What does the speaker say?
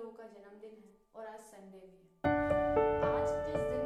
लोगों का जन्मदिन है और आज संडे भी है। आज किस दिन